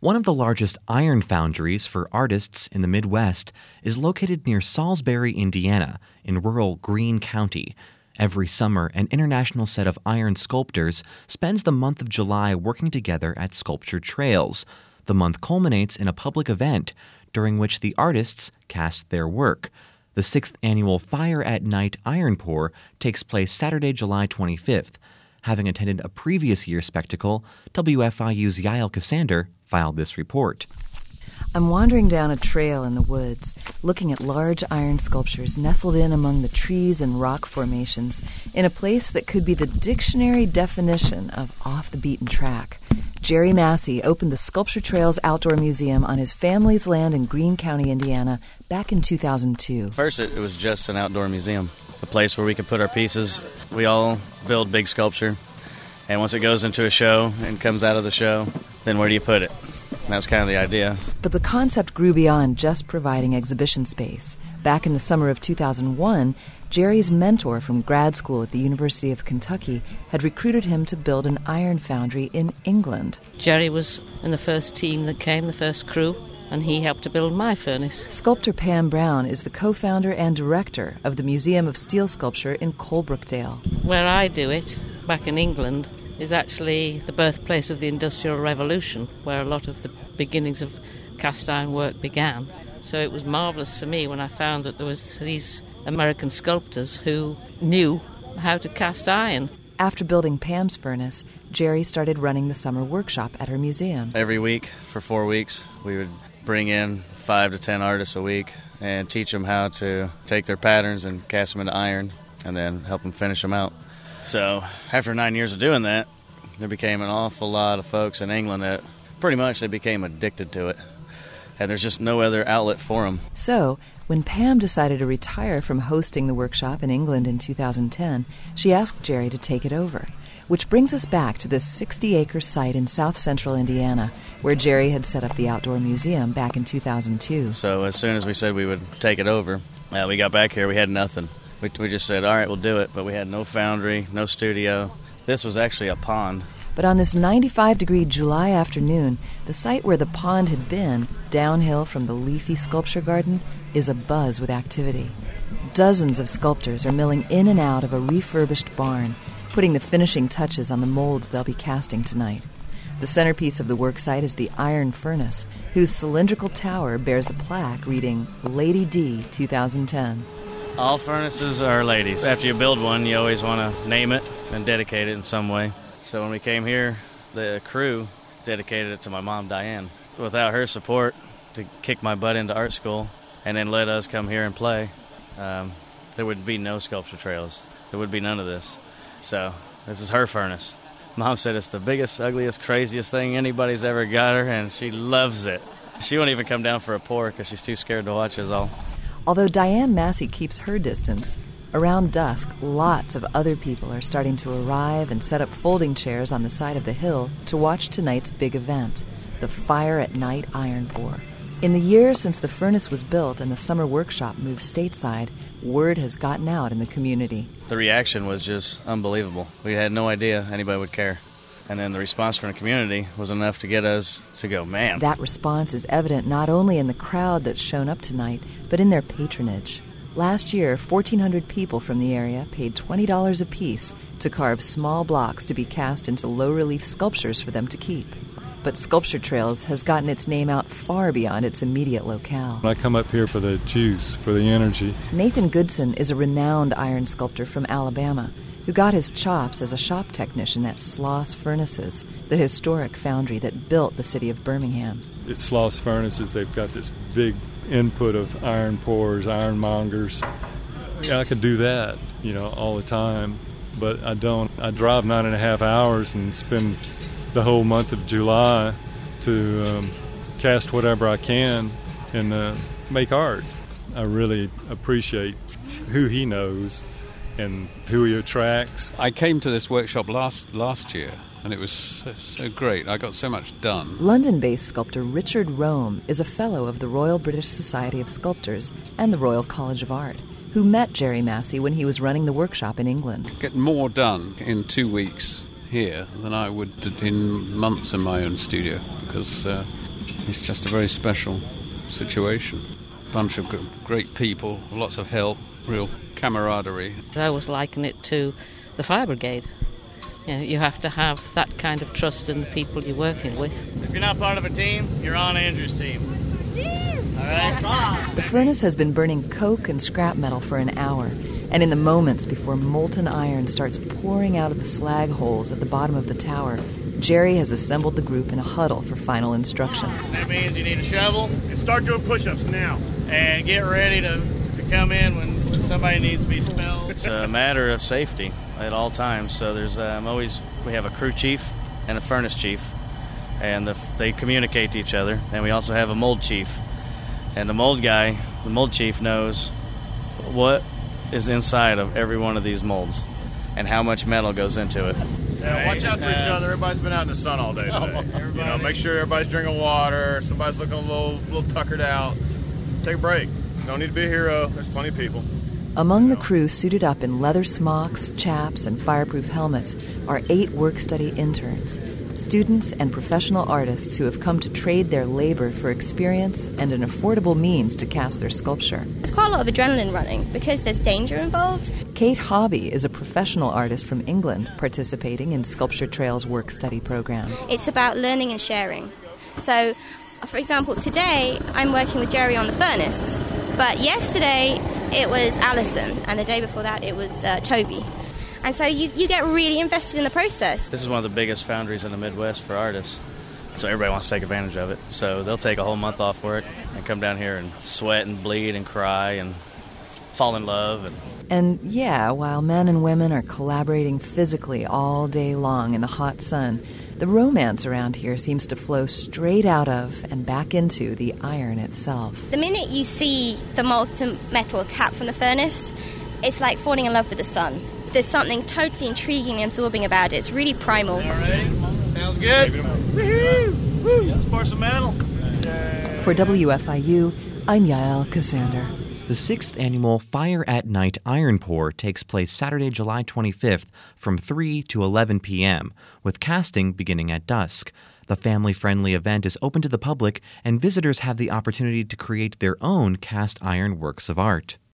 One of the largest iron foundries for artists in the Midwest is located near Solsberry, Indiana, in rural Greene County. Every summer, an international set of iron sculptors spends the month of July working together at sculpture trails. The month culminates in a public event during which the artists cast their work. The sixth annual Fire at Night Iron Pour takes place Saturday, July 25th. Having attended a previous year's spectacle, WFIU's Yael Ksander filed this report. I'm wandering down a trail in the woods, looking at large iron sculptures nestled in among the trees and rock formations in a place that could be the dictionary definition of off the beaten track. Jerry Massey opened the Sculpture Trails Outdoor Museum on his family's land in Greene County, Indiana, back in 2002. First, it was just an outdoor museum, a place where we can put our pieces. We all build big sculpture, and once it goes into a show and comes out of the show, then where do you put it? And that's kind of the idea. But the concept grew beyond just providing exhibition space. Back in the summer of 2001, Jerry's mentor from grad school at the University of Kentucky had recruited him to build an iron foundry in England. Jerry was in the first team that came, the first crew, and he helped to build my furnace. Sculptor Pam Brown is the co founder and director of the Museum of Steel Sculpture in Coalbrookdale. Where I do it, back in England, is actually the birthplace of the Industrial Revolution, where a lot of the beginnings of cast iron work began. So it was marvelous for me when I found that there was these American sculptors who knew how to cast iron. After building Pam's furnace, Jerry started running the summer workshop at her museum. Every week for four weeks, we would bring in five to ten artists a week and teach them how to take their patterns and cast them into iron and then help them finish them out. So after nine years of doing that, there became an awful lot of folks in England that pretty much they became addicted to it. And there's just no other outlet for them. So, when Pam decided to retire from hosting the workshop in England in 2010, she asked Jerry to take it over. Which brings us back to this 60 acre site in south central Indiana, where Jerry had set up the outdoor museum back in 2002. So, as soon as we said we would take it over, uh, we got back here, we had nothing. We, we just said, all right, we'll do it, but we had no foundry, no studio. This was actually a pond. But on this 95 degree July afternoon, the site where the pond had been, downhill from the leafy sculpture garden, is abuzz with activity. Dozens of sculptors are milling in and out of a refurbished barn, putting the finishing touches on the molds they'll be casting tonight. The centerpiece of the worksite is the iron furnace, whose cylindrical tower bears a plaque reading Lady D 2010. All furnaces are ladies. After you build one, you always want to name it and dedicate it in some way. So when we came here, the crew dedicated it to my mom, Diane. Without her support to kick my butt into art school and then let us come here and play, um, there would be no sculpture trails. There would be none of this. So this is her furnace. Mom said it's the biggest, ugliest, craziest thing anybody's ever got her, and she loves it. She won't even come down for a pour because she's too scared to watch us all. Although Diane Massey keeps her distance, around dusk, lots of other people are starting to arrive and set up folding chairs on the side of the hill to watch tonight's big event, the Fire at Night Iron Pour. In the years since the furnace was built and the summer workshop moved stateside, word has gotten out in the community. The reaction was just unbelievable. We had no idea anybody would care. And then the response from the community was enough to get us to go, man. That response is evident not only in the crowd that's shown up tonight, but in their patronage. Last year, 1,400 people from the area paid $20 apiece to carve small blocks to be cast into low relief sculptures for them to keep. But Sculpture Trails has gotten its name out far beyond its immediate locale. I come up here for the juice, for the energy. Nathan Goodson is a renowned iron sculptor from Alabama who got his chops as a shop technician at Sloss Furnaces, the historic foundry that built the city of Birmingham. At Sloss Furnaces, they've got this big input of iron pourers, ironmongers. I could do that, you know, all the time, but I don't. I drive nine and a half hours and spend the whole month of July to um, cast whatever I can and uh, make art. I really appreciate who he knows and who he attracts. I came to this workshop last last year and it was so, so, great. I got so much done. London based sculptor Richard Rome is a fellow of the Royal British Society of Sculptors and the Royal College of Art, who met Jerry Massey when he was running the workshop in England. Get more done in two weeks here than I would in months in my own studio because uh, It's just a very special situation. Bunch of great people, lots of help, real camaraderie. I always liken it to the fire brigade. You, know, you have to have that kind of trust in the people you're working with. If you're not part of a team, you're on Andrew's team. All right? The furnace has been burning coke and scrap metal for an hour, and in the moments before molten iron starts pouring out of the slag holes at the bottom of the tower, Jerry has assembled the group in a huddle for final instructions. That means you need a shovel and start doing push ups now. And get ready to, to come in when, when somebody needs to be spelled. It's a matter of safety at all times. So there's um, always, we have a crew chief and a furnace chief, and the, they communicate to each other. And we also have a mold chief. And the mold guy, the mold chief, knows what is inside of every one of these molds and how much metal goes into it. Yeah, watch out for each other. Everybody's been out in the sun all day oh, today. you know, make sure everybody's drinking water. Somebody's looking a little, little tuckered out. Take a break. Don't need to be a hero. There's plenty of people. Among the crew suited up in leather smocks, chaps, and fireproof helmets are eight work study interns, students and professional artists who have come to trade their labor for experience and an affordable means to cast their sculpture. There's quite a lot of adrenaline running because there's danger involved. Kate Hobby is a professional artist from England participating in Sculpture Trail's work study program. It's about learning and sharing. So, for example, today I'm working with Jerry on the furnace, but yesterday it was Alison, and the day before that it was uh, Toby. And so you, you get really invested in the process. This is one of the biggest foundries in the Midwest for artists. So everybody wants to take advantage of it. So they'll take a whole month off work and come down here and sweat and bleed and cry and fall in love and and yeah, while men and women are collaborating physically all day long in the hot sun, the romance around here seems to flow straight out of and back into the iron itself. The minute you see the molten metal tap from the furnace, it's like falling in love with the sun. There's something totally intriguing and absorbing about it. It's really primal. All right. Sounds good. Woo-hoo. Let's pour some metal. For WFIU, I'm Yael Ksander. The sixth annual Fire at Night Iron Pour takes place Saturday, July 25th from 3 to 11 p.m., with casting beginning at dusk. The family friendly event is open to the public, and visitors have the opportunity to create their own cast iron works of art.